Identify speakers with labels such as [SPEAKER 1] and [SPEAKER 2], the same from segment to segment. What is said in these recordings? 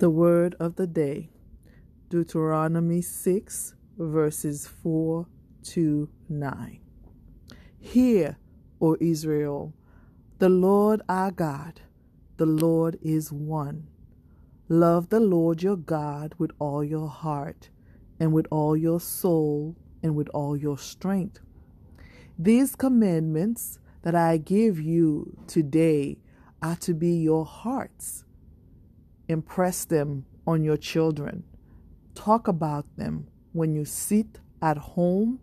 [SPEAKER 1] The word of the day Deuteronomy 6, verses 4 to 9. Hear, O Israel, the Lord our God, the Lord is one. Love the Lord your God with all your heart, and with all your soul, and with all your strength. These commandments that I give you today are to be your hearts. Impress them on your children. Talk about them when you sit at home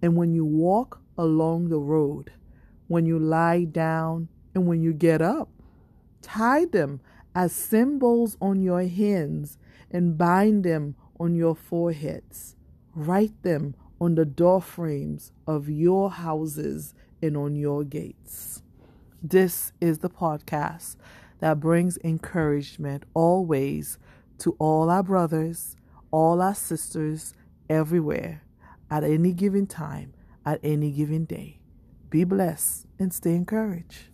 [SPEAKER 1] and when you walk along the road, when you lie down and when you get up. Tie them as symbols on your hands and bind them on your foreheads. Write them on the door frames of your houses and on your gates. This is the podcast that brings encouragement always to all our brothers, all our sisters, everywhere, at any given time, at any given day. Be blessed and stay encouraged.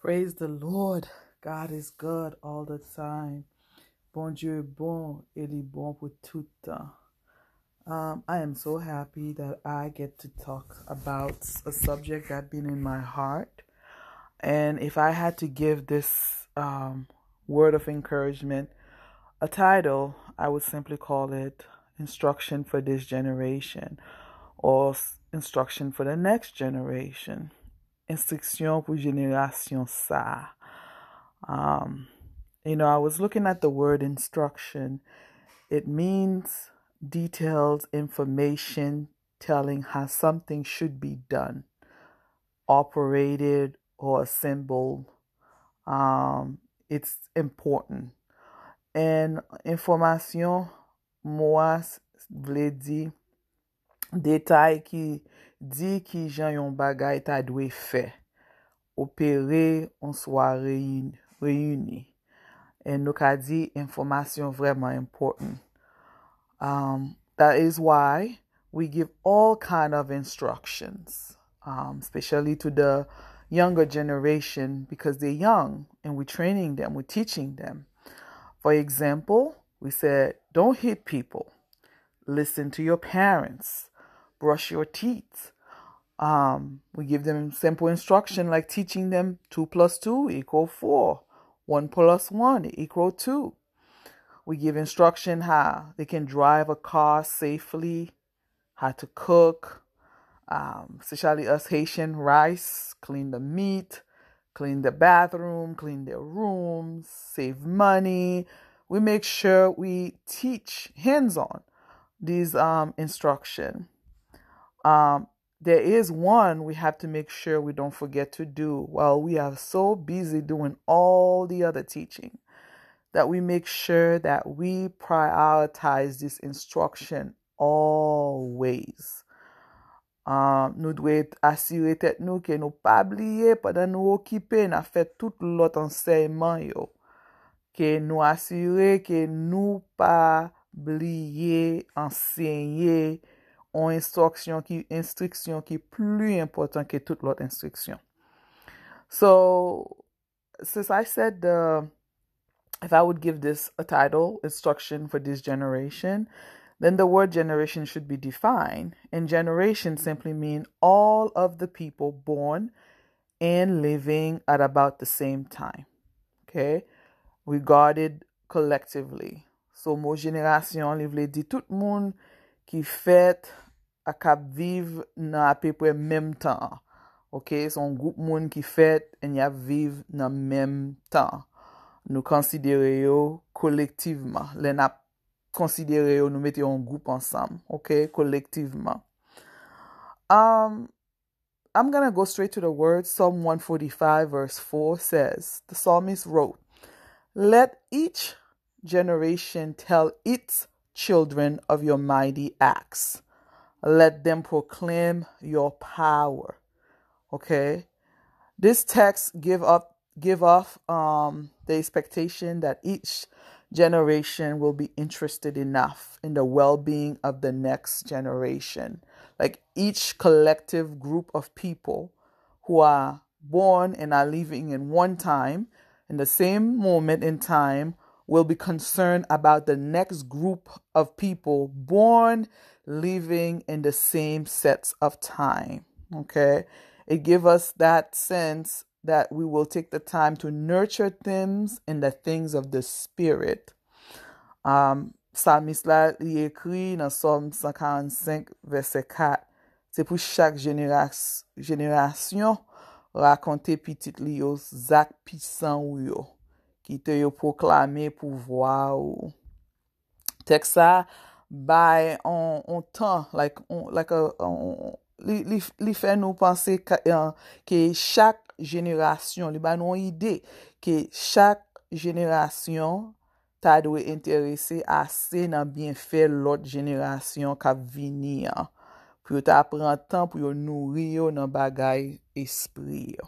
[SPEAKER 1] Praise the Lord. God is good all the time. Bon Dieu est bon, il est bon pour tout temps. Um, I am so happy that I get to talk about a subject that's been in my heart. And if I had to give this um, word of encouragement a title, I would simply call it Instruction for This Generation or Instruction for the Next Generation. Instruction pour génération ça. Um, you know, I was looking at the word instruction. It means detailed information telling how something should be done, operated, or assembled. Um, it's important. And information, moi, vle di, detay ki di ki jan yon bagay ta dwe fe, opere, on swa reyuni. And nou ka di, informasyon vreman important. Um, that is why we give all kind of instructions, um, especially to the younger generation because they're young and we're training them, we're teaching them. For example, we said, don't hit people, listen to your parents, brush your teeth. Um, we give them simple instruction like teaching them 2 plus 2 equal 4, 1 plus 1 equal 2. We give instruction how they can drive a car safely, how to cook, um, especially us Haitian rice, clean the meat, clean the bathroom, clean their rooms, save money. We make sure we teach hands-on these um, instruction. Um, there is one we have to make sure we don't forget to do while we are so busy doing all the other teaching that we make sure that we prioritize this instruction always. Um, nou dwe asire tet nou ke nou pa bliye padan nou okipe na fet tout lot anseyman yo. Ke nou asire ke nou pa bliye ansenye an instruksyon ki, instriksyon ki plu important ke tout lot instriksyon. So, since I said the if I would give this a title, instruction for this generation, then the word generation should be defined. And generation simply mean all of the people born and living at about the same time. Okay? Regarded collectively. So, mo generation li vle di tout moun ki fet akap viv nan apè pre mem tan. Ok? Son group moun ki fet en ya viv nan mem tan. Nou konsidere yo kolektiveman. Le nap konsidere yo nou mette yo goup ansam. Ok? Kolektiveman. Um, I'm gonna go straight to the word. Psalm 145 verse 4 says, the psalmist wrote, Let each generation tell its children of your mighty acts. Let them proclaim your power. Okay? This text give up give off um, the expectation that each generation will be interested enough in the well-being of the next generation like each collective group of people who are born and are living in one time, in the same moment in time, will be concerned about the next group of people born living in the same sets of time. Okay. It gives us that sense that we will take the time to nurture things in the things of the Spirit. Um, Salmis la li ekri nan Somme 145 verse 4. Se pou chak jenerasyon rakonte pitit li yo zak pisan ou yo. Ki te yo proklame pou vwa ou. Tek sa bay an tan, like, on, like a, on, li, li, li fè nou panse eh, ke, chak jenerasyon, li ba nou ide, ke chak jenerasyon ta dwe interese ase nan bien fè lot jenerasyon kap vini an. Pou yo ta apren tan pou yo nouri yo nan bagay espri yo.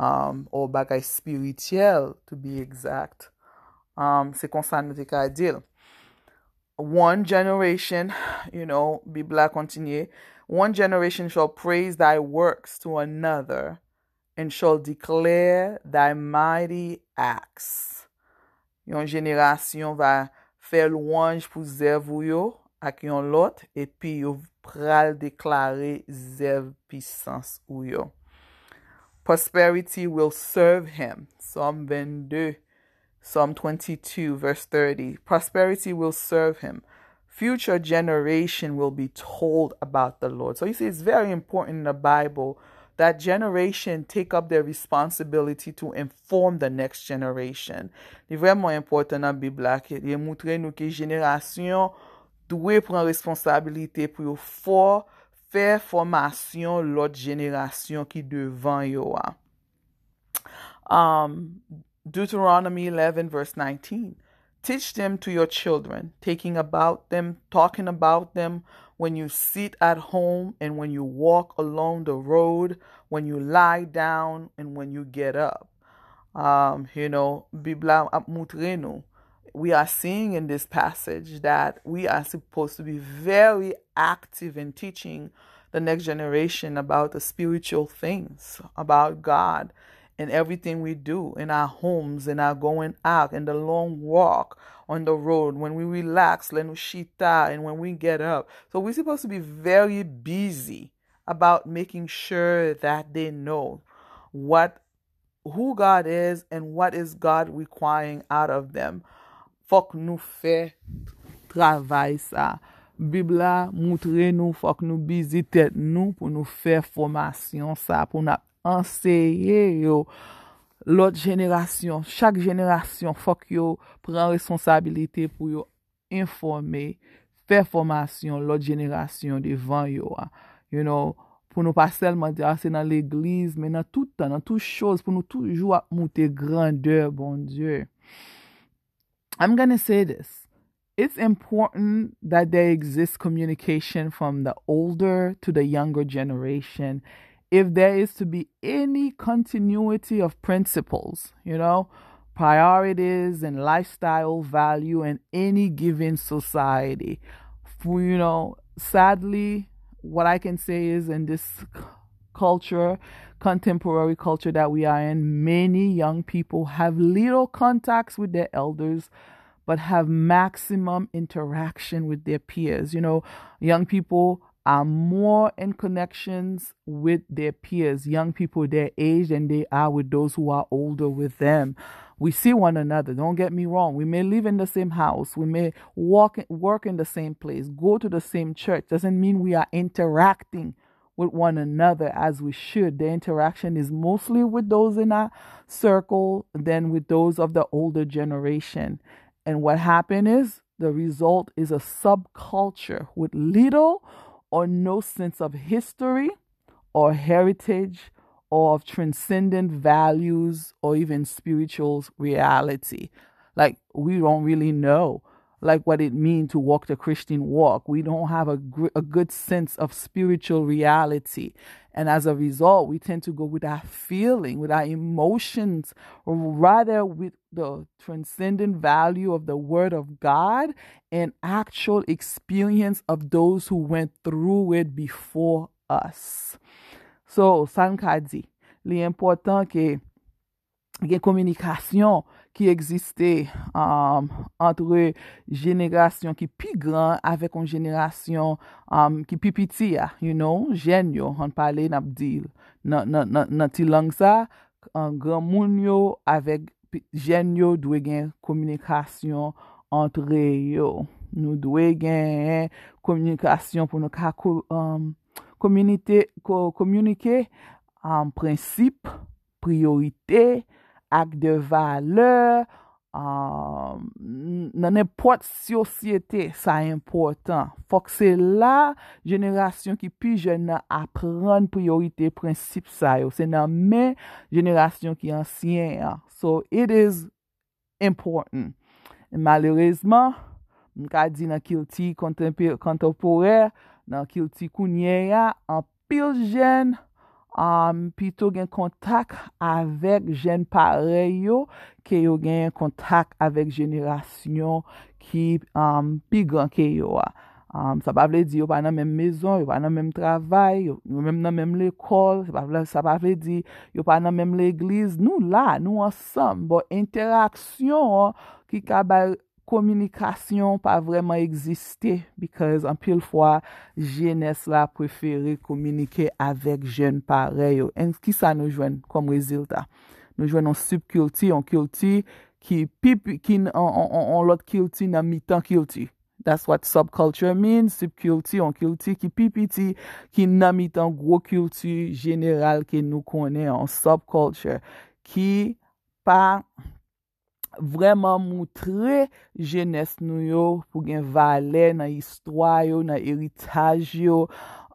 [SPEAKER 1] Um, ou bagay spirityel, to be exact. Um, se konsan nou te ka dil. One generation, you know, bibla kontinye, one generation shall praise thy works to another and shall declare thy mighty acts. yon jenerasyon va fè louanj pou zèv ou yo ak yon lot, epi yo pral deklare zèv pisans ou yo. Prosperity will serve him. Psalm 22, Psalm 22, verse 30. Prosperity will serve him. Future generation will be told about the Lord. So you see, it's very important in the Bible that generation take up their responsibility to inform the next generation. Li vreman important nan Bibla ke li moutre nou ki jenerasyon dwe pran responsabilite pou yo for fè formasyon lot jenerasyon ki devan yo a. Um, Deuteronomy 11 verse 19 Teach them to your children, taking about them, talking about them, when you sit at home and when you walk along the road, when you lie down and when you get up. Um, you know, Bibla mutrenu. We are seeing in this passage that we are supposed to be very active in teaching the next generation about the spiritual things, about God, in everything we do, in our homes, in our going out, in the long walk on the road, when we relax, lenushita, and when we get up. So we're supposed to be very busy about making sure that they know what who God is and what is God requiring out of them. Fok nou fe travay sa. Bibla moutre nou fok nou bizi tet nou pou nou fè formasyon sa, pou nou anseye yo lot jenerasyon. Chak jenerasyon fok yo pren responsabilite pou yo informe, fè formasyon lot jenerasyon devan yo. You know, pou nou pa selman di ah, ase nan l'eglize, men nan toutan, nan tout chose, pou nou toujou ap moute grandeur, bon Diyo. I'm gonna say this. It's important that there exists communication from the older to the younger generation if there is to be any continuity of principles, you know, priorities and lifestyle value in any given society. For, you know, sadly, what I can say is in this culture, contemporary culture that we are in, many young people have little contacts with their elders but have maximum interaction with their peers. You know, young people are more in connections with their peers, young people their age, than they are with those who are older with them. We see one another. Don't get me wrong. We may live in the same house. We may walk, work in the same place, go to the same church. Doesn't mean we are interacting with one another as we should. The interaction is mostly with those in our circle than with those of the older generation. And what happened is the result is a subculture with little or no sense of history or heritage or of transcendent values or even spiritual reality. Like we don't really know like what it means to walk the Christian walk. We don't have a, gr- a good sense of spiritual reality. And as a result, we tend to go with our feeling, with our emotions, or rather with the transcendent value of the Word of God and actual experience of those who went through it before us. So, Sankadzi, li important gen komunikasyon ki egziste um, antre jenerasyon ki pi gran avek an jenerasyon um, ki pi piti ya, you know, jen yo, an pale nap dil. Nan, nan, nan, nan ti lang sa, an gran moun yo avek jen yo dwe gen komunikasyon antre yo. Nou dwe gen komunikasyon pou nou ka um, komunike um, prinsip, priorite, ak de valeur, um, nan epot sosyete sa important. Fok se la jenerasyon ki pi jen nan apren priorite prinsip sa yo. Se nan men jenerasyon ki ansyen. Ah. So it is important. Malerezman, mka di nan kilti kontemporè, nan kilti kounye ya, an pil jen, Um, pito gen kontak avèk jen pare yo, ke yo gen kontak avèk jenerasyon ki um, pi gran ke yo a. Um, sa pa vle di yo pa nan menm mezon, yo pa nan menm travay, yo, yo menm nan menm l'ekol, sa, sa pa vle di yo pa nan menm l'egliz. Nou la, nou ansam, bo interaksyon ki ka bay komunikasyon pa vreman egziste because an pil fwa jenes la preferi komunike avek jen pareyo. En ki sa nou jwen kom rezilta? Nou jwen an subkulti, an kulti ki pip ki an lot kulti nan mitan kulti. That's what subculture means, subkulti, an kulti ki pipiti, ki nan mitan gro kulti general ki nou konen an subculture ki pa... vreman moutre jenes nou yo pou gen vale nan histwa yo, nan eritaj yo,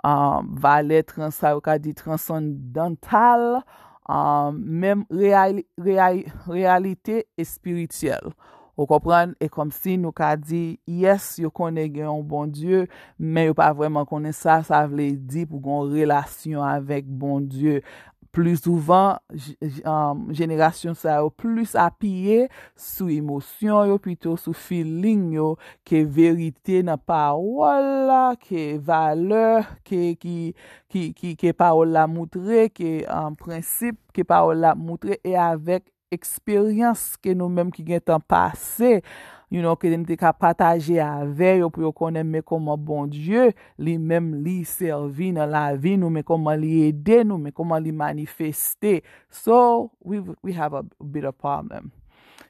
[SPEAKER 1] um, vale transa yo ka di transcendental, um, menm real, real, realite espirityel. Ou kompran, e kom si nou ka di, yes, yo konen gen yon bon Diyo, men yo pa vreman konen sa, sa vle di pou kon relasyon avèk bon Diyo. Plus souvan, jenerasyon sa yo plus apye sou emosyon yo, pito sou feeling yo, ke verite nan parol la, ke valeur, ke, ke, ke, ke parol la moutre, ke um, prinsip, ke parol la moutre, e avek eksperyans ke nou menm ki gen tan pase, You know, ke den te ka pataje ave yo pou yo konen me koman bon Diyo, li mem li servi nan la vi nou, me koman li ede nou, me koman li manifeste. So, we have a bit of problem.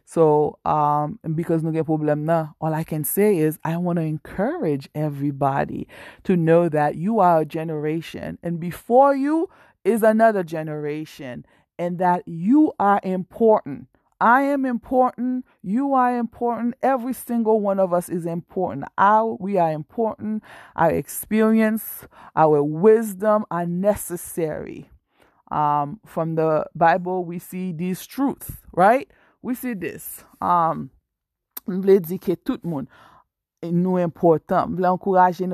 [SPEAKER 1] So, um, because nou gen problem nan, all I can say is, I want to encourage everybody to know that you are a generation, and before you is another generation, and that you are important. I am important. You are important. Every single one of us is important. Our, we are important. Our experience, our wisdom are necessary. Um, from the Bible, we see these truths, right? We see this. Um, vle di ke tout moun nou important. Vle ankouraje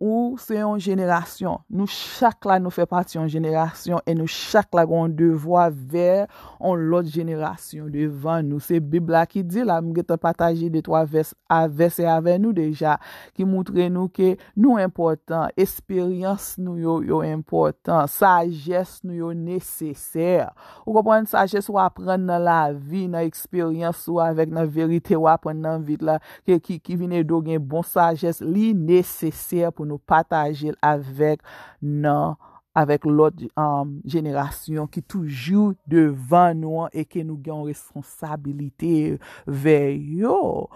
[SPEAKER 1] ou se yon jenerasyon. Nou chak la nou fe pati yon jenerasyon e nou chak la kon devwa ver yon lot jenerasyon devan nou. Se bibla ki di la mge te pataje de to avese ave nou deja ki moutre nou ke nou important, esperyans nou yo yo important, sajes nou yo neseser. Ou kompon sajes ou apren nan la vi, nan eksperyans ou avek nan verite ou apren nan vit la ki, ki, ki vine do gen bon sajes li neseser pou nou. nou patajel avèk nan, avèk lot um, jenerasyon ki toujou devan nou an e ke nou gen responsabilite vey yo.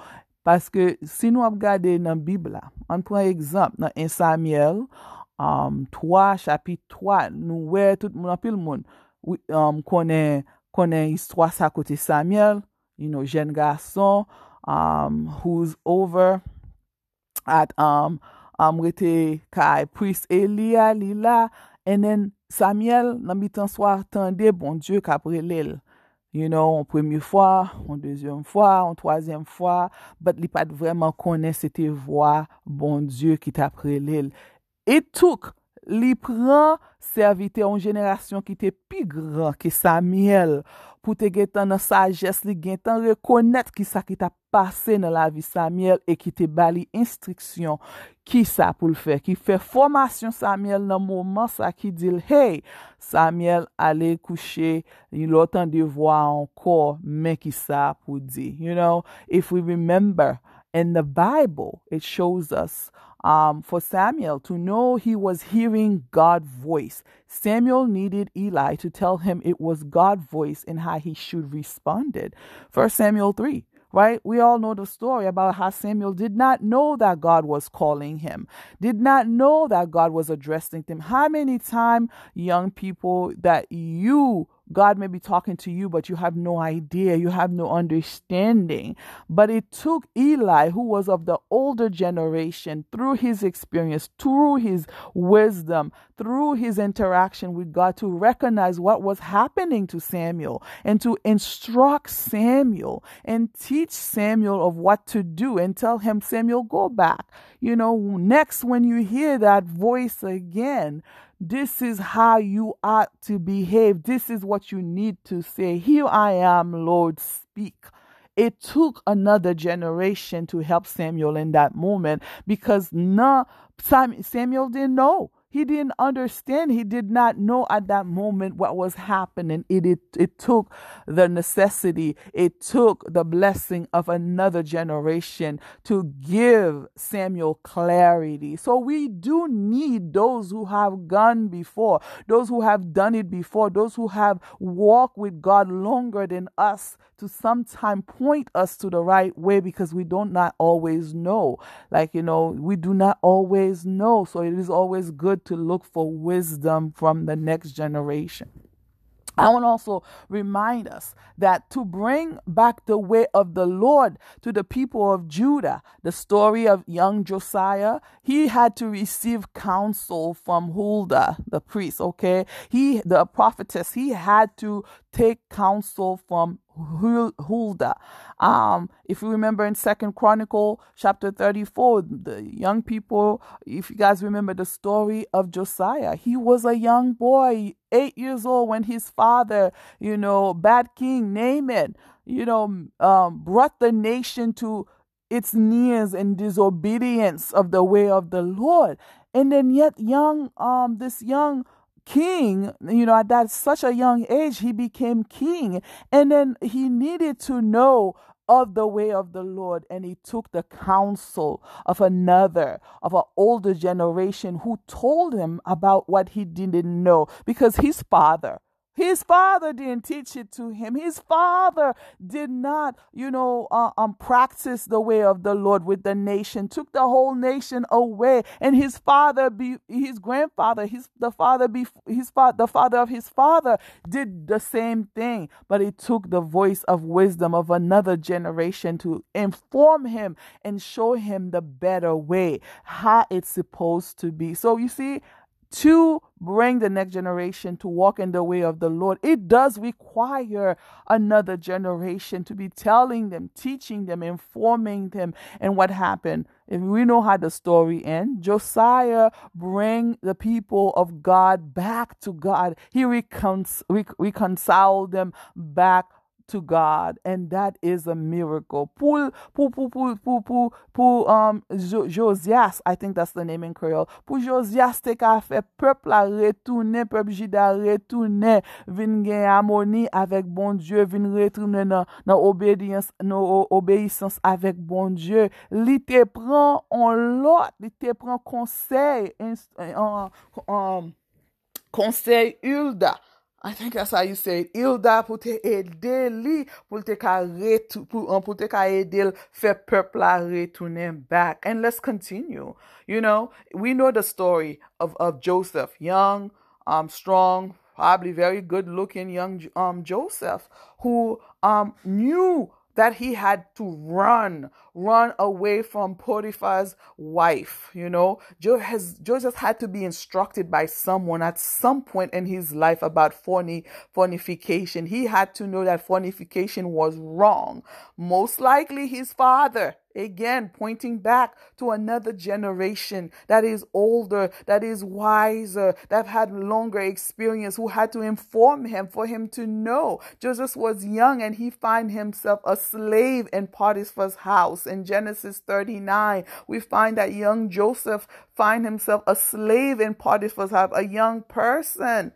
[SPEAKER 1] Paske si nou ap gade nan Bibla, an pou an ekzamp nan Insamiel, um, 3 chapit 3, nou wè tout moun apil moun um, konen, konen histwa sa kote Samuel, you know, jen gason, um, who's over at... um, amrete kay pris Elia li la, enen Samuel nan bitan swa tende bon Diyo kaprelel. You know, an premye fwa, an dezyon fwa, an toazyen fwa, bat li pat vreman konen se te vwa bon Diyo ki taprelel. It took li pran servite an jenerasyon ki te pi gran ki Samuel. Pou te gen tan nan sajes li gen tan rekonet ki sa ki ta pase nan la vi Samuel e ki te bali instriksyon ki sa pou l fe ki fe formasyon Samuel nan mouman sa ki dil hey Samuel ale kouche yon lotan de vwa ankor men ki sa pou di you know? If we remember in the Bible it shows us um, for Samuel to know he was hearing God's voice. Samuel needed Eli to tell him it was God's voice and how he should respond it. First Samuel 3 right? We all know the story about how Samuel did not know that God was calling him, did not know that God was addressing him. How many times, young people, that you God may be talking to you, but you have no idea, you have no understanding. But it took Eli, who was of the older generation, through his experience, through his wisdom, through his interaction with God, to recognize what was happening to Samuel and to instruct Samuel and teach Samuel of what to do and tell him, Samuel, go back. You know, next when you hear that voice again, this is how you ought to behave. This is what you need to say. Here I am, Lord, speak. It took another generation to help Samuel in that moment because no, Samuel didn't know. He didn't understand. He did not know at that moment what was happening. It, it, it took the necessity, it took the blessing of another generation to give Samuel clarity. So we do need those who have gone before, those who have done it before, those who have walked with God longer than us to sometime point us to the right way because we don't not always know. Like, you know, we do not always know. So it is always good to look for wisdom from the next generation. I want to also remind us that to bring back the way of the Lord to the people of Judah, the story of young Josiah, he had to receive counsel from Huldah, the priest, okay? He, the prophetess, he had to take counsel from Huldah. Um, if you remember in Second Chronicle chapter 34, the young people, if you guys remember the story of Josiah, he was a young boy, eight years old, when his father, you know, bad king Naaman, you know, um, brought the nation to its knees in disobedience of the way of the Lord. And then yet young, um, this young king, you know, at that such a young age, he became king. And then he needed to know of the way of the Lord, and he took the counsel of another, of an older generation who told him about what he didn't know because his father his father didn't teach it to him. His father did not, you know, uh, um, practice the way of the Lord with the nation. Took the whole nation away, and his father, be, his grandfather, his the father, be, his father, the father of his father, did the same thing. But it took the voice of wisdom of another generation to inform him and show him the better way, how it's supposed to be. So you see to bring the next generation to walk in the way of the Lord, it does require another generation to be telling them, teaching them, informing them. And what happened? If we know how the story ends, Josiah bring the people of God back to God. He reconciled them back to God and that is a miracle. Pou, pou, pou, pou, pou, pou, pou um, jo, Josias, I think that's the name in Creole, pou Josias te ka fe pepl a retoune, pepl jida retoune, vin gen amoni avek bon Diyo, vin retoune nan, nan obedience, nan obeysans avek bon Diyo. Li te pran an lot, li te pran konsey, an konsey ulda. I think that's how you say it. Hilda pou te ede li pou te ka retu, pou, um, pou te ka ede fe peuple la retounen back. And let's continue. You know, we know the story of, of Joseph, young, um, strong, probably very good looking young um, Joseph, who um, knew that he had to run run away from Potiphar's wife. You know, Joseph had to be instructed by someone at some point in his life about forni- fornication. He had to know that fornication was wrong. Most likely his father Again, pointing back to another generation that is older, that is wiser, that had longer experience, who had to inform him for him to know. Joseph was young and he find himself a slave in Potiphar's house. In Genesis 39, we find that young Joseph find himself a slave in Potiphar's house, a young person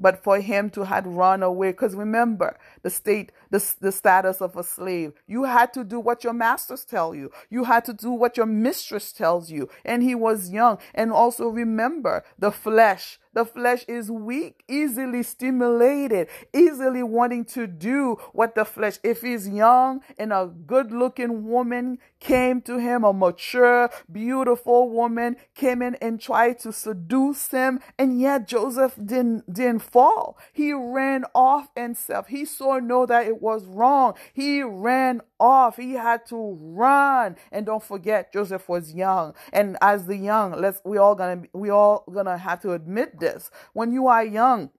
[SPEAKER 1] but for him to had run away. Because remember the state the, the status of a slave. You had to do what your masters tell you. You had to do what your mistress tells you. And he was young. And also remember the flesh the flesh is weak, easily stimulated, easily wanting to do what the flesh. If he's young and a good looking woman came to him, a mature, beautiful woman came in and tried to seduce him, and yet Joseph didn't didn't fall. He ran off himself. He saw no that it was wrong. He ran off. He had to run. And don't forget, Joseph was young. And as the young, let's we all gonna we all gonna have to admit this. When you are young,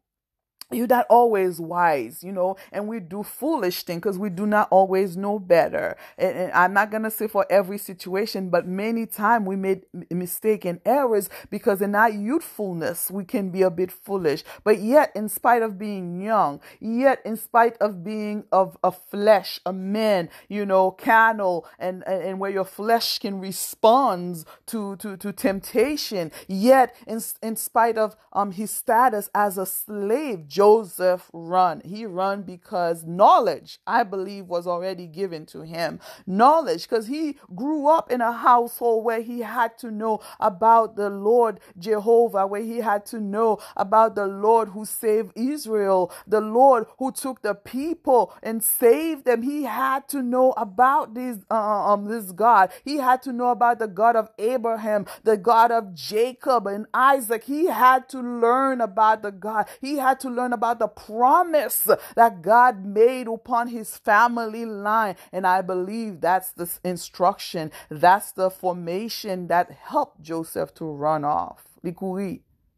[SPEAKER 1] you're not always wise, you know, and we do foolish things because we do not always know better. And, and I'm not to say for every situation, but many times we made mistake and errors because in our youthfulness, we can be a bit foolish. But yet, in spite of being young, yet in spite of being of a flesh, a man, you know, carnal, and, and, and where your flesh can respond to, to, to temptation, yet in, in spite of um, his status as a slave, Joseph run. He run because knowledge, I believe, was already given to him. Knowledge, because he grew up in a household where he had to know about the Lord Jehovah, where he had to know about the Lord who saved Israel, the Lord who took the people and saved them. He had to know about this, uh, um, this God. He had to know about the God of Abraham, the God of Jacob and Isaac. He had to learn about the God. He had to learn about the promise that God made upon his family line. And I believe that's the instruction, that's the formation that helped Joseph to run off.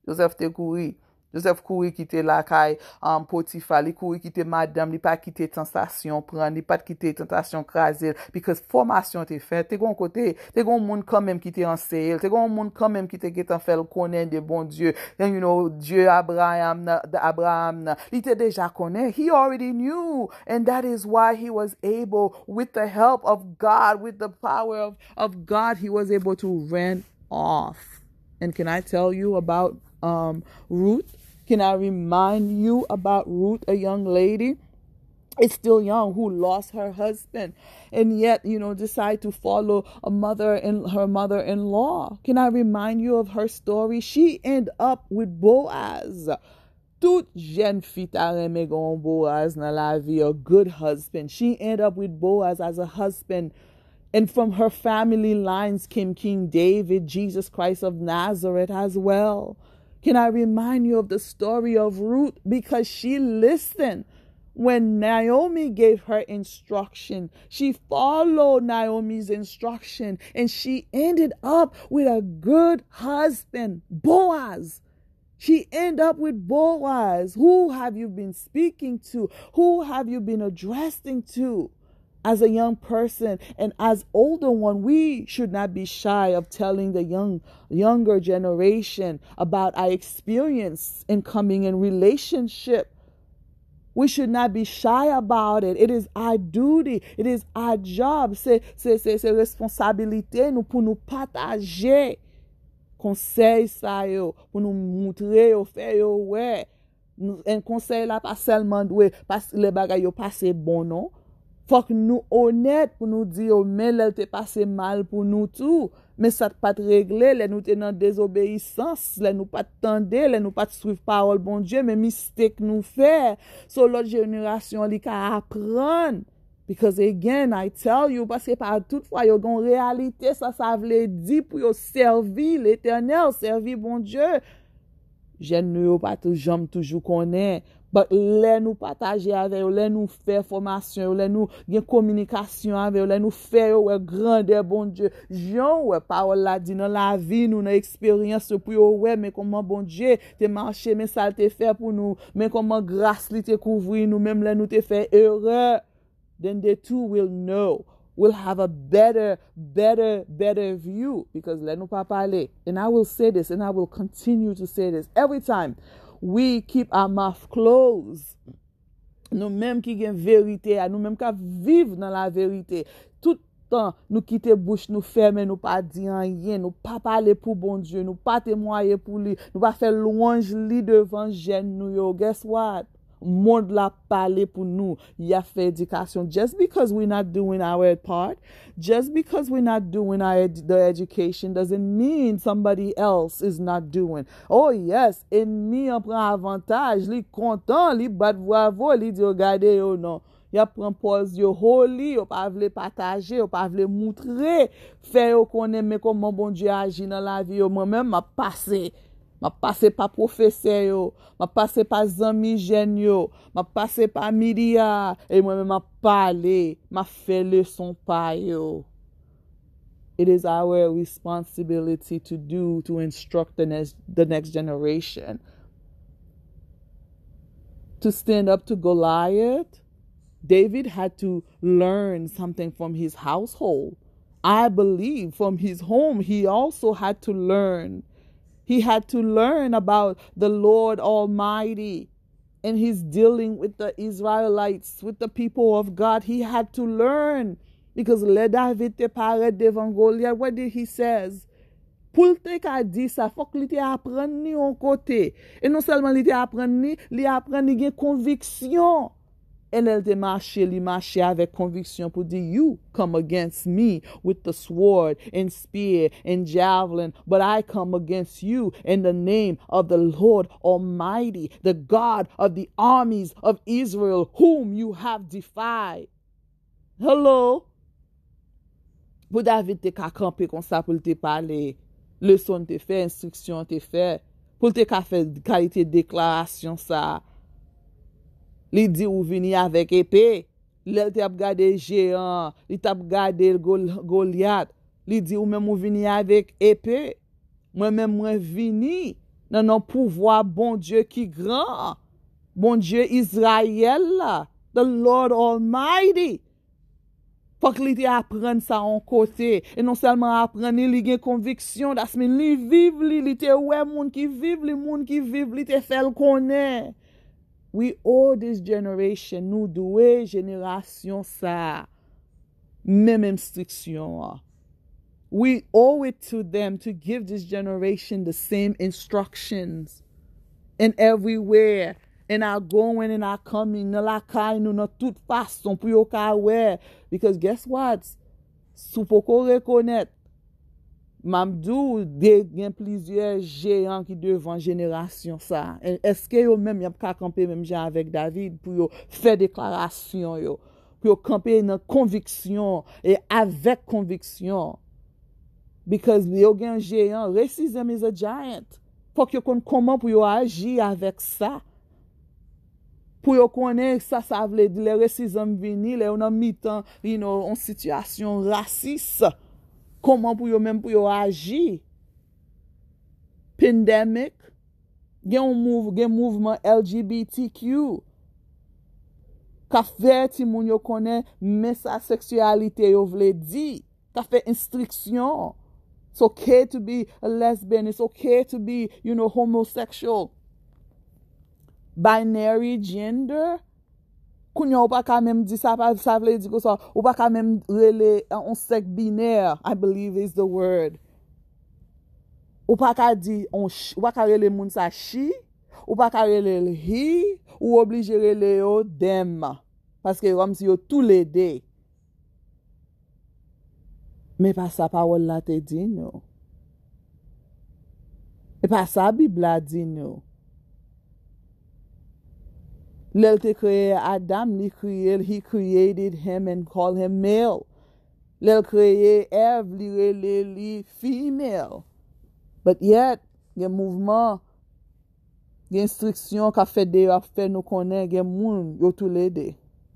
[SPEAKER 1] Joseph. Joseph kouri kite lakay um, potifa, li kouri kite madam, li pa kite tentasyon pran, li pa kite tentasyon krasil, because formasyon te fet, te gon kote, te gon moun kamem kite anseyel, te gon moun kamem kite getan fel konen de bon Diyo, and you know, Diyo Abraham Abraham na, li te deja konen, he already knew, and that is why he was able, with the help of God, with the power of, of God, he was able to run off. And can I tell you about um, Ruth? Can I remind you about Ruth, a young lady? It's still young who lost her husband and yet you know decide to follow a mother and her mother-in-law can i remind you of her story she end up with boaz Tout jen fit a gon Boaz nan la vie, a good husband. She end up with Boaz as a husband. And from her family lines came King David, Jesus Christ of Nazareth as well. Can I remind you of the story of Ruth? Because she listened when Naomi gave her instruction. She followed Naomi's instruction and she ended up with a good husband, Boaz. She ended up with Boaz. Who have you been speaking to? Who have you been addressing to? As a young person and as older one we should not be shy of telling the young younger generation about our experience in coming in relationship we should not be shy about it. It is our duty. It is our job. C'est, c'est, c'est, c'est responsabilité nous pour nous partager conseil ça yo, pour nous montrer yo, faire yo ouais. Un conseil là pas seulement doué parce que les bagages yo passé bon non. Fok nou onet pou nou di yo men lèl te pase mal pou nou tou. Men sa pat regle, lè nou te nan désobéissance, lè nou pat tende, lè nou pat suiv parol bon Dje, men mistek nou fè. So lòt jenurasyon li ka apren. Because again, I tell you, paske pa tout fwa yo gon realite, sa sa vle di pou yo servi l'Eternel, servi bon Dje. Jen nou yo pa tou jom toujou konen. Bak lè nou pataje ave yo, lè nou fè formasyon yo, lè nou gen komunikasyon ave yo, lè nou fè yo wè grande bon Dje. Jan wè parol la di nan la vi nou nan eksperyans yo pou yo wè men koman bon Dje te manche men sal te fè pou nou, men koman gras li te kouvri nou, men lè nou te fè erè. Then they too will know, will have a better, better, better view because lè nou pa pale. And I will say this and I will continue to say this every time. we keep our mouth closed. Nou menm ki gen verite a, nou menm ka vive nan la verite. Tout tan nou kite bouch nou ferme, nou pa diyan yen, nou pa pale pou bon Diyo, nou pa temoye pou li, nou pa fe louange li devan jen nou yo. Guess what? Moun la pale pou nou. Ya fe edikasyon. Just because we're not doing our part, just because we're not doing ed the education, doesn't mean somebody else is not doing. Oh yes, enmi an pren avantaj, li kontan, li bat bravo, li diyo gade yo oh, nan. Ya pren prempose yo holi, yo pa vle pataje, yo pa vle moutre, fe yo konen me koman bon diyo aji nan la vi yo, mwen men ma pase. Ma yo, ma zami yo, ma ma ma yo. It is our responsibility to do, to instruct the next, the next generation. To stand up to Goliath, David had to learn something from his household. I believe from his home, he also had to learn he had to learn about the Lord Almighty. And he's dealing with the Israelites, with the people of God. He had to learn. Because le David te pare devan Goliath, what did he says? Pou te ka di sa, fok li te apren ni yon kote. E non selman li te apren ni, li apren ni gen konviksyon. And el te mache li mache avek konviksyon pou di, You come against me with the sword and spear and javelin, but I come against you in the name of the Lord Almighty, the God of the armies of Israel, whom you have defied. Hello? Pou David te ka kampe kon sa pou te pale, leson te fe, instriksyon te fe, pou te ka fe kalite deklarasyon sa, Li di ou vini avèk epè, lèl te ap gade jean, li te ap gade gol, goliat, li di ou mèm ou vini avèk epè, mwen mèm mwen vini nan an pouvoi bon Diyo ki gran, bon Diyo Israel la, the Lord Almighty. Fok li te apren sa an kote, e non selman apren li li gen konviksyon, dasmen li viv li, li te we moun ki viv li, moun ki viv li te fel konen. We owe this generation, nou dwe jenerasyon sa, mem instriksyon. Ah. We owe it to them to give this generation the same instructions. And everywhere, in our going and our coming, nan la kay nou nan tout fason pou yo ka we. Because guess what? Sou poko rekonet, Mamdou, de gen plizye jeyan ki devan jenerasyon sa. E, eske yo menm yap ka kampe menm jan avèk David pou yo fè deklarasyon yo. Pou yo kampe nan konviksyon e avèk konviksyon. Because yo gen jeyan, racism is a giant. Fok yo kon koman pou yo aji avèk sa. pou yo konen sa sa vle di le racism vini, le yo nan mitan, you know, an sityasyon rasis, koman pou yo men pou yo aji. Pandemic, gen yon mouv, gen mouvment LGBTQ, ka fe ti moun yo konen mesa seksualite yo vle di, ka fe instriksyon. It's okay to be a lesbian, it's okay to be, you know, homosexual. Binary gender, Koun yo ou pa ka menm di sa, pa sa vle di ko sa, ou pa ka menm rele an sek biner, I believe is the word. Ou pa ka di, on, ou pa ka rele moun sa she, ou pa ka rele he, ou oblige rele yo dem. Paske yo am si yo tou le de. Me pa sa pa wol la te di nou. E pa sa bibla di nou. Lèl te kreye Adam, li kreye, he created him and called him male. Lèl kreye Ev, li rele li female. But yet, gen mouvman, gen instriksyon ka fede yo ap fè nou konen gen moun yo tou lede.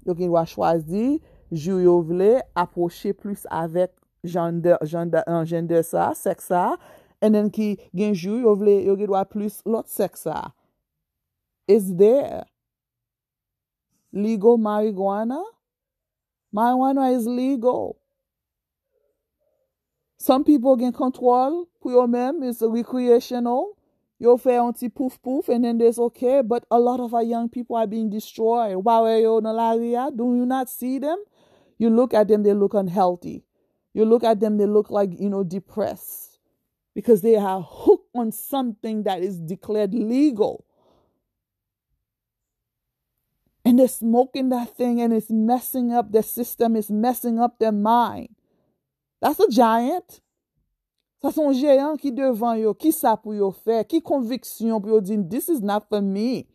[SPEAKER 1] Yo gen wak chwazi, jou yo vle aproche plus avèk jende jande, jande sa, seksa, en den ki gen jou yo vle yo gen wak plus lot seksa. It's there. Legal marijuana? Marijuana is legal. Some people gen control pou yo men, it's recreational. Yo fè yon ti pouf pouf and then there's okay. But a lot of our young people are being destroyed. Wawe yo nan la ria, do you not see them? You look at them, they look unhealthy. You look at them, they look like, you know, depressed. Because they are hooked on something that is declared legal. And they're smoking that thing and it's messing up their system, it's messing up their mind. That's a giant. Sa son geyan ki yo, ki sa pou yo fe, ki konviksyon pou yo din, this is not for me.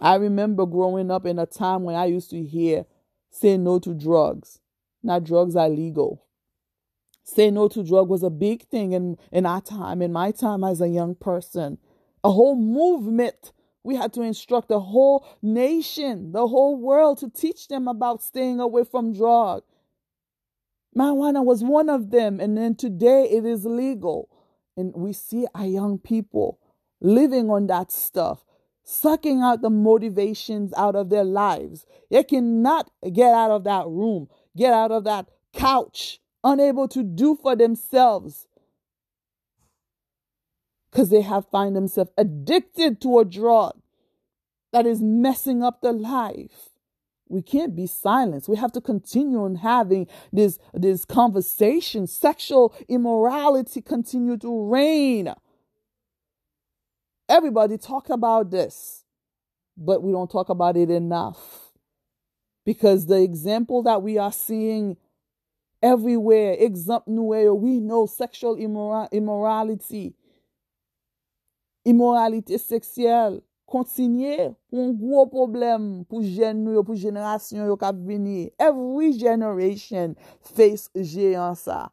[SPEAKER 1] I remember growing up in a time when I used to hear, say no to drugs. Now drugs are legal. Say no to drug was a big thing in, in our time, in my time as a young person. A whole movement. We had to instruct the whole nation, the whole world to teach them about staying away from drugs. Marijuana was one of them. And then today it is legal. And we see our young people living on that stuff, sucking out the motivations out of their lives. They cannot get out of that room, get out of that couch, unable to do for themselves because they have find themselves addicted to a drug that is messing up their life. We can't be silenced. We have to continue on having this, this conversation. Sexual immorality continue to reign. Everybody talk about this, but we don't talk about it enough. Because the example that we are seeing everywhere, example, we know sexual immorality, imoralite seksyel, kontinye pou an gwo problem pou jen nou yo, pou jenerasyon yo kap vini. Every generation face jeyan sa.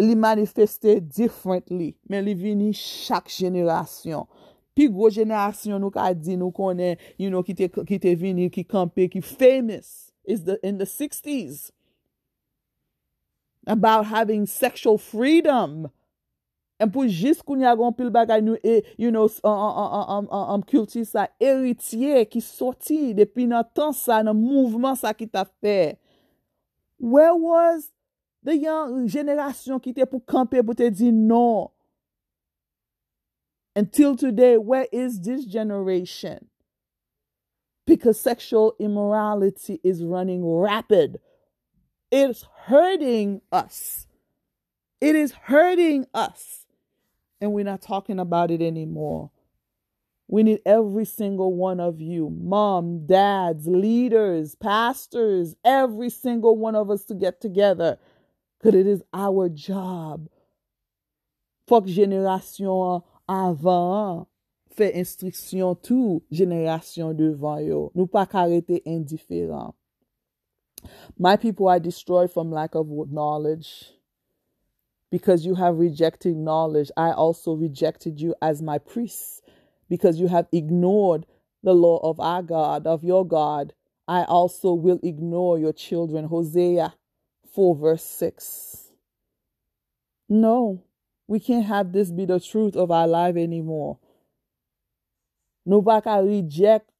[SPEAKER 1] Li manifeste differently, men li vini chak jenerasyon. Pi gwo jenerasyon nou ka di nou konen, you know, ki te, ki te vini, ki kampe, ki famous, is the, in the 60s. About having sexual freedom. Pou jis koun yagon pil bagay nou e, you know, am kulti sa eritye ki soti depi nan tan sa, nan mouvman sa ki ta fe. Where was the young generasyon ki te pou kampe pou te di non? Until today, where is this generation? Because sexual immorality is running rapid. It's hurting us. It is hurting us. And we're not talking about it anymore. We need every single one of you, mom, dads, leaders, pastors, every single one of us to get together because it is our job. Fok jenerasyon avan fe instriksyon tou jenerasyon devan yo. Nou pa karete indiferent. My people are destroyed from lack of knowledge. Because you have rejected knowledge, I also rejected you as my priests. Because you have ignored the law of our God, of your God, I also will ignore your children. Hosea 4, verse 6. No, we can't have this be the truth of our life anymore. Pa ka reject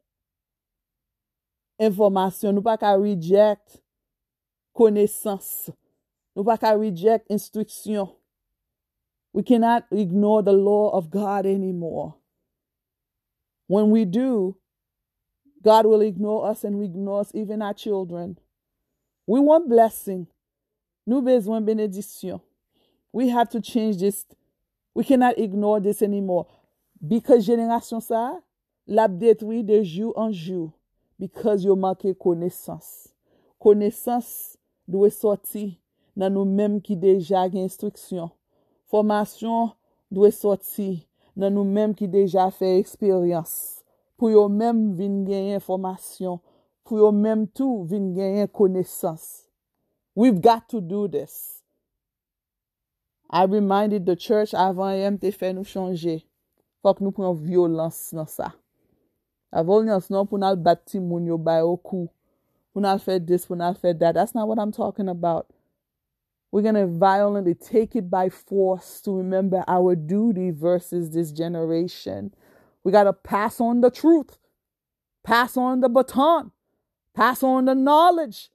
[SPEAKER 1] information, pa ka reject konesans. Nou pa ka reject instriksyon. We cannot ignore the law of God anymore. When we do, God will ignore us and ignore us, even our children. We want blessing. Nou bezwen benedisyon. We have to change this. We cannot ignore this anymore. Because jenerasyon sa, lap detwi de jou an jou. Because yo manke konesans. Konesans dwe soti nan nou menm ki deja gen instriksyon. Formasyon dwe soti nan nou menm ki deja fe eksperyans. Pou yo menm vin genyen formasyon. Pou yo menm tou vin genyen konesans. We've got to do this. I reminded the church avan yem te fe nou chanje. Fok nou pren violans nan sa. A violans nan pou nan bati moun yo bayo kou. Pou nan fe dis, pou nan fe that. That's not what I'm talking about. We're going to violently take it by force to remember our duty versus this generation. We got to pass on the truth, pass on the baton, pass on the knowledge,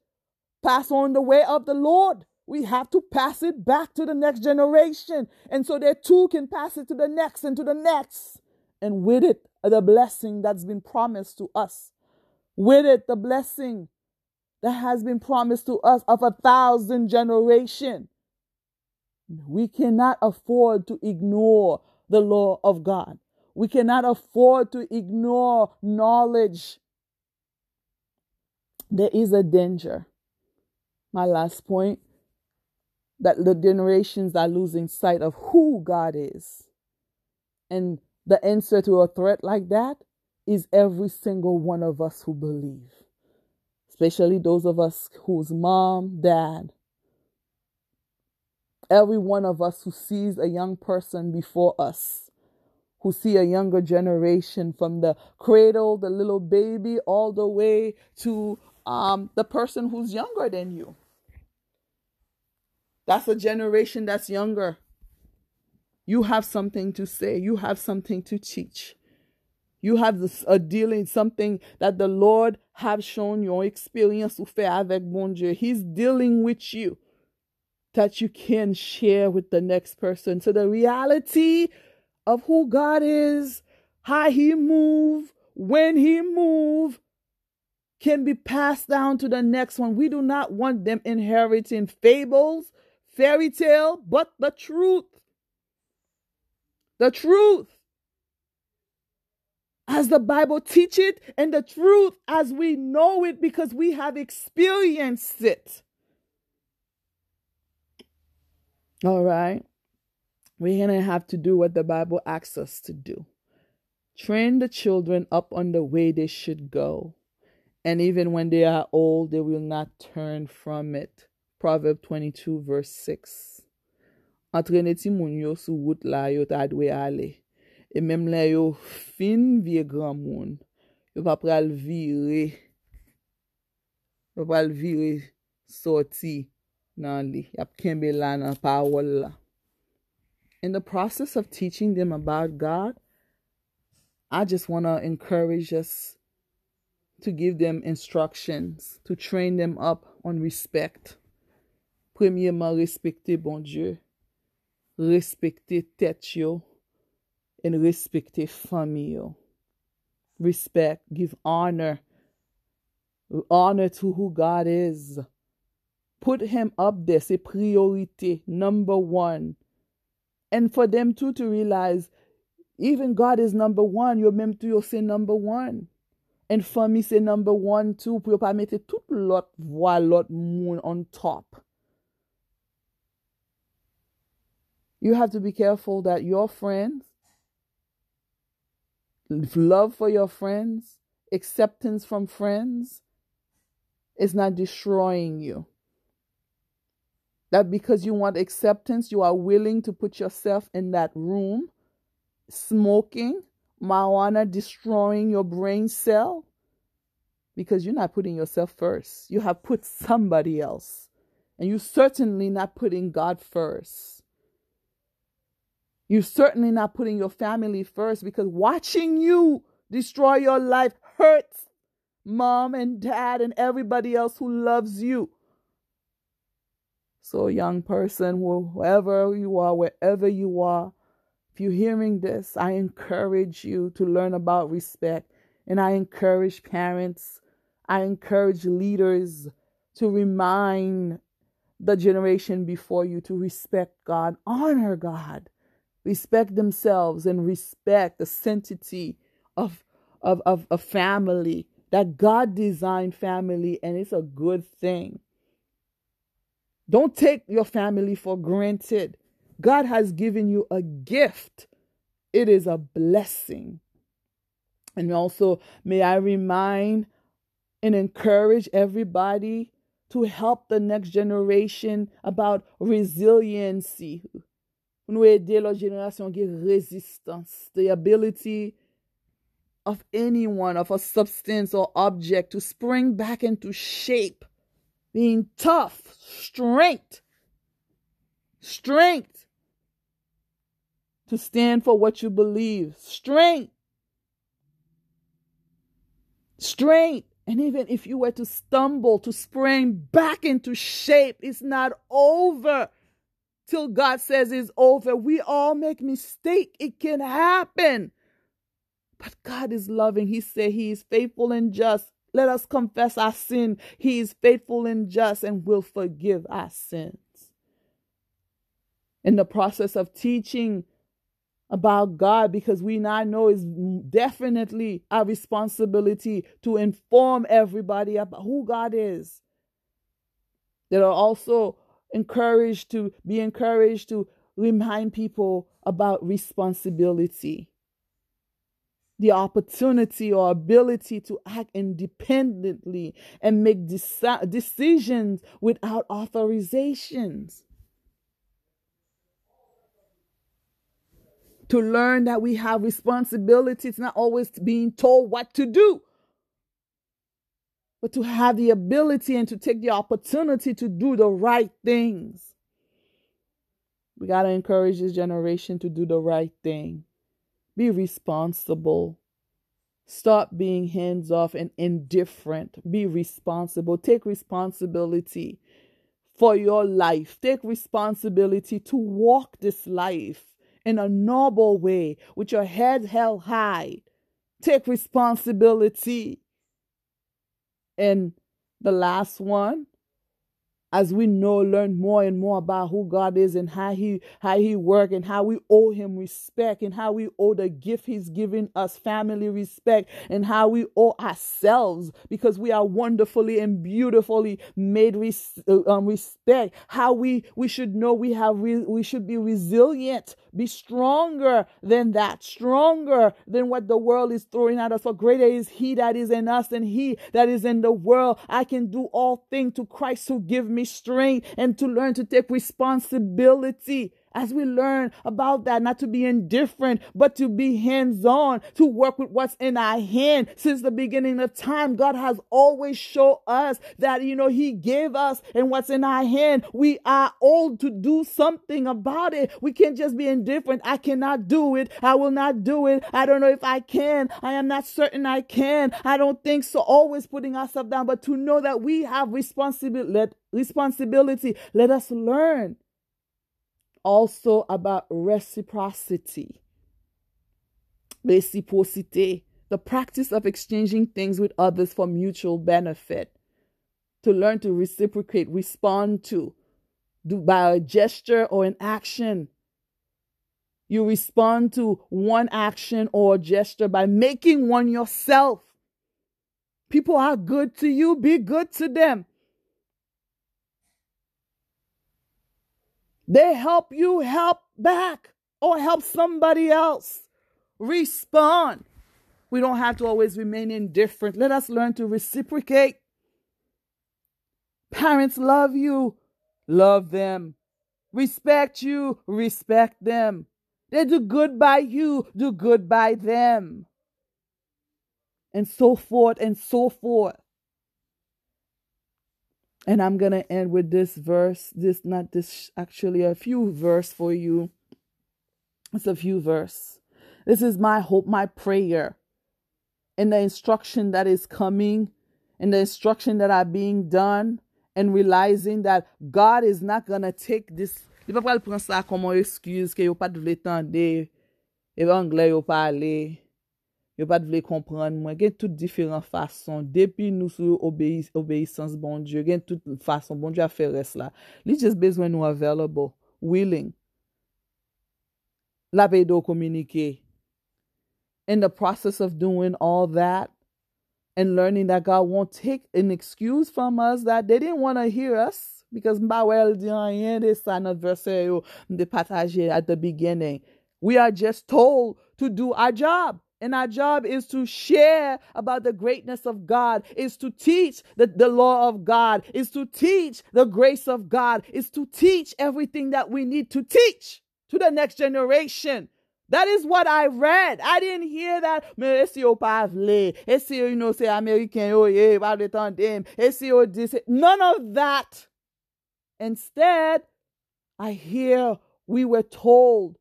[SPEAKER 1] pass on the way of the Lord. We have to pass it back to the next generation. And so they too can pass it to the next and to the next. And with it, the blessing that's been promised to us. With it, the blessing that has been promised to us of a thousand generation. We cannot afford to ignore the law of God. We cannot afford to ignore knowledge. There is a danger. My last point that the generations are losing sight of who God is. And the answer to a threat like that is every single one of us who believe, especially those of us whose mom, dad, every one of us who sees a young person before us, who see a younger generation from the cradle, the little baby, all the way to um, the person who's younger than you. That's a generation that's younger. You have something to say. You have something to teach. You have a uh, dealing, something that the Lord have shown your experience ou fait avec bon Dieu. He's dealing with you that you can share with the next person. So the reality of who God is, how he move, when he move, can be passed down to the next one. We do not want them inheriting fables fairy tale, but the truth. The truth. As the Bible teach it, and the truth as we know it because we have experienced it. All right. We're going to have to do what the Bible asks us to do. Train the children up on the way they should go. And even when they are old, they will not turn from it. Proverb 22 verse 6 Antrene ti moun yo sou wout la yo ale. E menm la yo fin vie gran moun. Yo pa pral vire. Yo pa pral vire soti nan li. Yap kenbe la nan pawol la. In the process of teaching them about God, I just want to encourage us to give them instructions, to train them up on respect. Premyeman, respekte bon Diyo. Respekte tet yo. And respecter famille yo. Respect, give honor, honor to who God is. Put him up there, c'est priorité, number one. And for them too to realize, even God is number one, yo même tout yo c'est number one. And famille c'est number one too, pou yo pa tout lot voix, lot moun on top. You have to be careful that your friends, love for your friends, acceptance from friends is not destroying you. That because you want acceptance, you are willing to put yourself in that room smoking, marijuana destroying your brain cell because you're not putting yourself first. You have put somebody else. And you're certainly not putting God first. You're certainly not putting your family first because watching you destroy your life hurts mom and dad and everybody else who loves you. So, young person, whoever you are, wherever you are, if you're hearing this, I encourage you to learn about respect. And I encourage parents, I encourage leaders to remind the generation before you to respect God, honor God respect themselves and respect the sanctity of, of, of a family, that God designed family, and it's a good thing. Don't take your family for granted. God has given you a gift, it is a blessing. And also, may I remind and encourage everybody to help the next generation about resiliency nou ede lò jenerasyon ge rezistans. The ability of anyone, of a substance or object to spring back into shape. Being tough, strength. Strength to stand for what you believe. Strength. Strength. And even if you were to stumble, to spring back into shape, it's not over till God says it's over. We all make mistake. It can happen. But God is loving. He said he is faithful and just. Let us confess our sin. He is faithful and just and will forgive our sins. In the process of teaching about God because we now know it's definitely our responsibility to inform everybody about who God is. There are also encouraged to be encouraged to remind people about responsibility. The opportunity or ability to act independently and make deci- decisions without authorizations. to learn that we have responsibility. It's not always being told what to do, but to have the ability and to take the opportunity to do the right things. We got to encourage this generation to do the right thing. Be responsible. Stop being hands off and indifferent. Be responsible. Take responsibility for your life. Take responsibility to walk this life in a noble way, with your head held high. Take responsibility. And the last one, as we know, learn more and more about who God is and how He how He work and how we owe Him respect and how we owe the gift He's given us family respect and how we owe ourselves because we are wonderfully and beautifully made res- uh, um, respect. How we we should know we have re- we should be resilient, be stronger than that, stronger than what the world is throwing at us. For greater is He that is in us than He that is in the world. I can do all things to Christ who give me me strength and to learn to take responsibility as we learn about that, not to be indifferent, but to be hands on, to work with what's in our hand. Since the beginning of time, God has always shown us that, you know, He gave us and what's in our hand. We are old to do something about it. We can't just be indifferent. I cannot do it. I will not do it. I don't know if I can. I am not certain I can. I don't think so. Always putting ourselves down, but to know that we have responsibility. Let, responsibility. Let us learn also about reciprocity. Reciprocity, the practice of exchanging things with others for mutual benefit. To learn to reciprocate, respond to, do by a gesture or an action. You respond to one action or gesture by making one yourself. People are good to you, be good to them. They help you help back or help somebody else. Respond. We don't have to always remain indifferent. Let us learn to reciprocate. Parents love you, love them. Respect you, respect them. They do good by you, do good by them. And so forth and so forth. And I'm going to end with this verse. This, not this, actually, a few verse for you. It's a few verse. This is my hope, my prayer. And the instruction that is coming, and the instruction that are being done, and realizing that God is not going to take this. Li pa pral pran sa komon excuse ke yo pat vle tende, yo pale, Yo pat vle kompran mwen, gen tout diferent fason. Depi nou sou obeysans bon Diyo, gen tout fason bon Diyo a fe res la. Li just bezwen nou available, willing. La pe do komunike. In the process of doing all that, and learning that God won't take an excuse from us that they didn't want to hear us because mba wel diyan yen de sa not verse yo mde pataje at the beginning. We are just told to do our job. And our job is to share about the greatness of God, is to teach the, the law of God, is to teach the grace of God, is to teach everything that we need to teach. to the next generation. That is what I read. I didn't hear that. Mais esi yo pa vle. Esi yo, you know, say American, oh yeah, pa de tan dem. Esi yo this. None of that. Instead, I hear we were told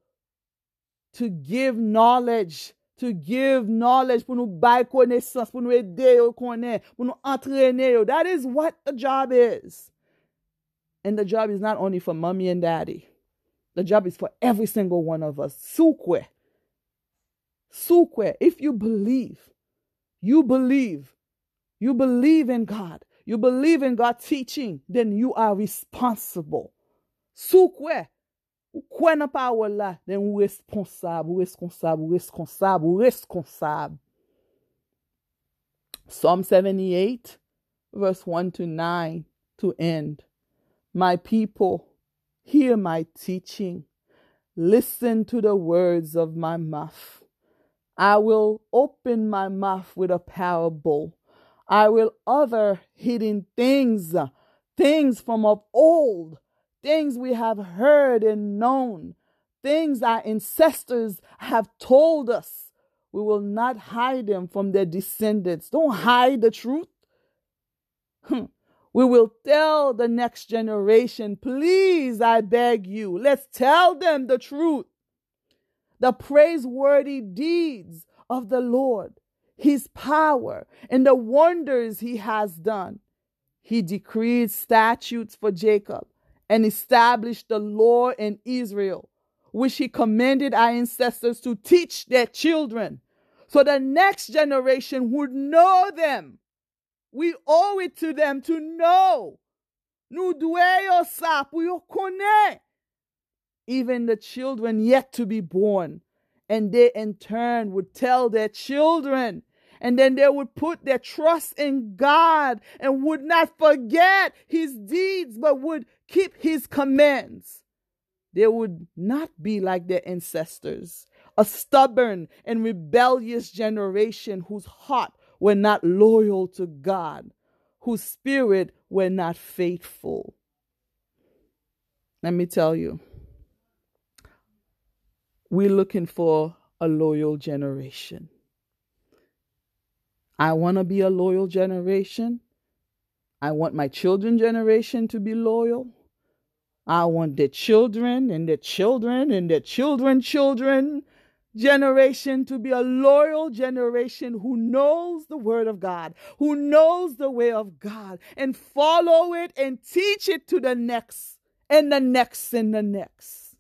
[SPEAKER 1] to give knowledge, to give knowledge pour nous bay connaissance, pour nous aider yo connaît, pour nous entraîner yo. That is what the job is. And the job is not only for mommy and daddy. The job is for every single one of us. Sukwe. Sukwe. If you believe, you believe, you believe in God, you believe in God's teaching, then you are responsible. Sukwe. Ou kwen nan pa ou la, then ou responsable, ou responsable, ou responsable, ou responsable. Psalm 78, verse 1 to 9 to end. My people, Hear my teaching. Listen to the words of my mouth. I will open my mouth with a parable. I will utter hidden things, things from of old, things we have heard and known, things our ancestors have told us. We will not hide them from their descendants. Don't hide the truth. Hmm. We will tell the next generation, please, I beg you, let's tell them the truth. The praiseworthy deeds of the Lord, his power, and the wonders he has done. He decreed statutes for Jacob and established the law in Israel, which he commanded our ancestors to teach their children, so the next generation would know them we owe it to them to know. Even the children yet to be born. And they in turn would tell their children. And then they would put their trust in God and would not forget his deeds, but would keep his commands. They would not be like their ancestors, a stubborn and rebellious generation whose heart were not loyal to God, whose spirit were not faithful. Let me tell you, we're looking for a loyal generation. I want to be a loyal generation. I want my children generation to be loyal. I want their children and their children and their children children generation to be a loyal generation who knows the word of God, who knows the way of God, and follow it and teach it to the next and the next and the next.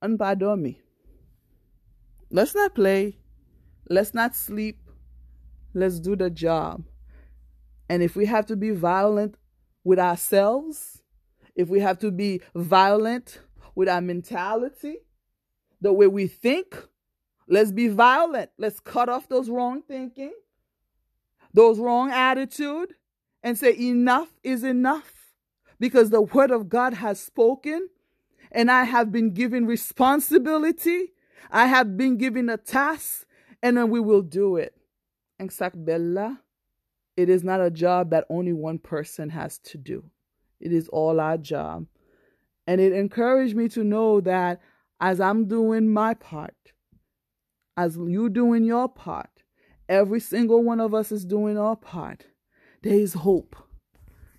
[SPEAKER 1] And pardon me. Let's not play. Let's not sleep. Let's do the job. And if we have to be violent with ourselves, if we have to be violent with our mentality, the way we think, Let's be violent. Let's cut off those wrong thinking, those wrong attitude, and say enough is enough because the word of God has spoken and I have been given responsibility. I have been given a task and then we will do it. Exact Bella, it is not a job that only one person has to do. It is all our job. And it encouraged me to know that as I'm doing my part, as you doing your part, every single one of us is doing our part. There is hope.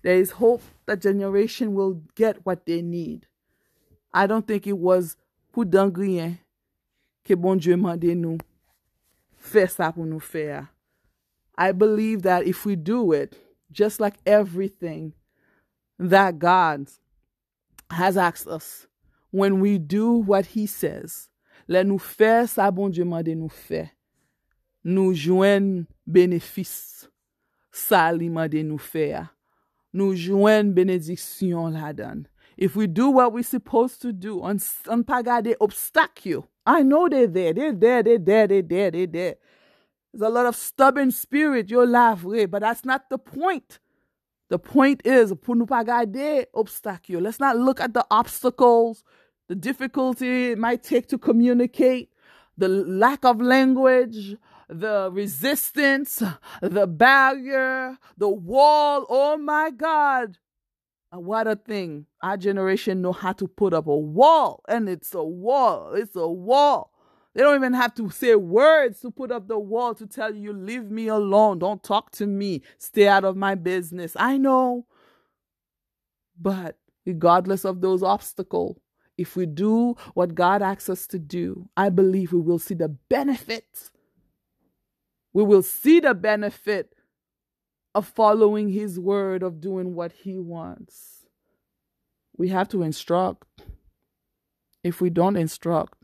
[SPEAKER 1] There is hope that generation will get what they need. I don't think it was pou dangriyen ke bon Dieu mande nou fè sa pou nou fè. I believe that if we do it, just like everything that God has asked us, when we do what He says, Le nous fè sa bon mande nous fè. Nou jwen benefis sa li mande nou fè ya. Nou jwen benediksyon la dan. If we do what we're supposed to do, an pa gade obstak yo. I know they're there. They're there, they're there, they're there, they're there. There's a lot of stubborn spirit yo la vre, but that's not the point. The point is. Let's not look at the obstacles. the difficulty it might take to communicate, the lack of language, the resistance, the barrier, the wall. Oh my God. what a thing. Our generation know how to put up a wall, and it's a wall. It's a wall. They don't even have to say words to put up the wall to tell you, leave me alone. Don't talk to me. Stay out of my business. I know. But regardless of those obstacles, if we do what God asks us to do, I believe we will see the benefits. We will see the benefit of following His word, of doing what He wants. We have to instruct. If we don't instruct,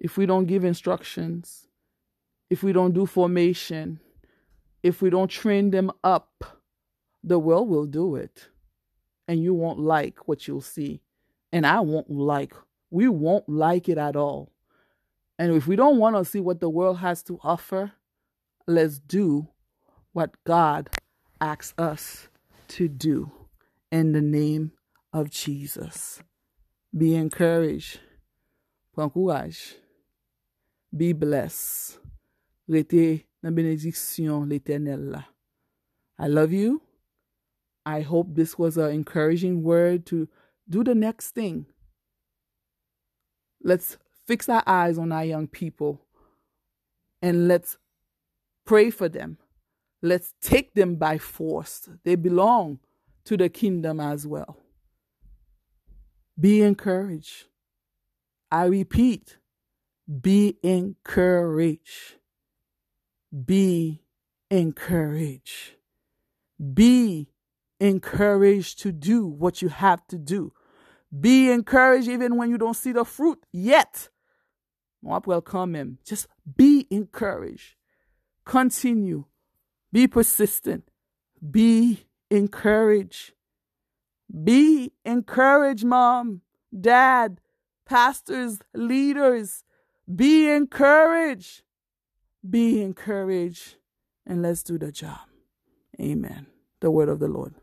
[SPEAKER 1] if we don't give instructions, if we don't do formation, if we don't train them up, the world will do it. And you won't like what you'll see. And I won't like, we won't like it at all. And if we don't want to see what the world has to offer, let's do what God asks us to do in the name of Jesus. Be encouraged. Prends courage. Be blessed. Rete dans bénédiction l'éternel là. I love you. I hope this was an encouraging word to do the next thing. Let's fix our eyes on our young people and let's pray for them. Let's take them by force. They belong to the kingdom as well. Be encouraged. I repeat, be encouraged. Be encouraged. Be encouraged to do what you have to do. Be encouraged even when you don't see the fruit yet. Moi, welcome him. Just be encouraged. Continue. Be persistent. Be encouraged. Be encouraged, mom, dad, pastors, leaders. Be encouraged. Be encouraged. And let's do the job. Amen. The word of the Lord.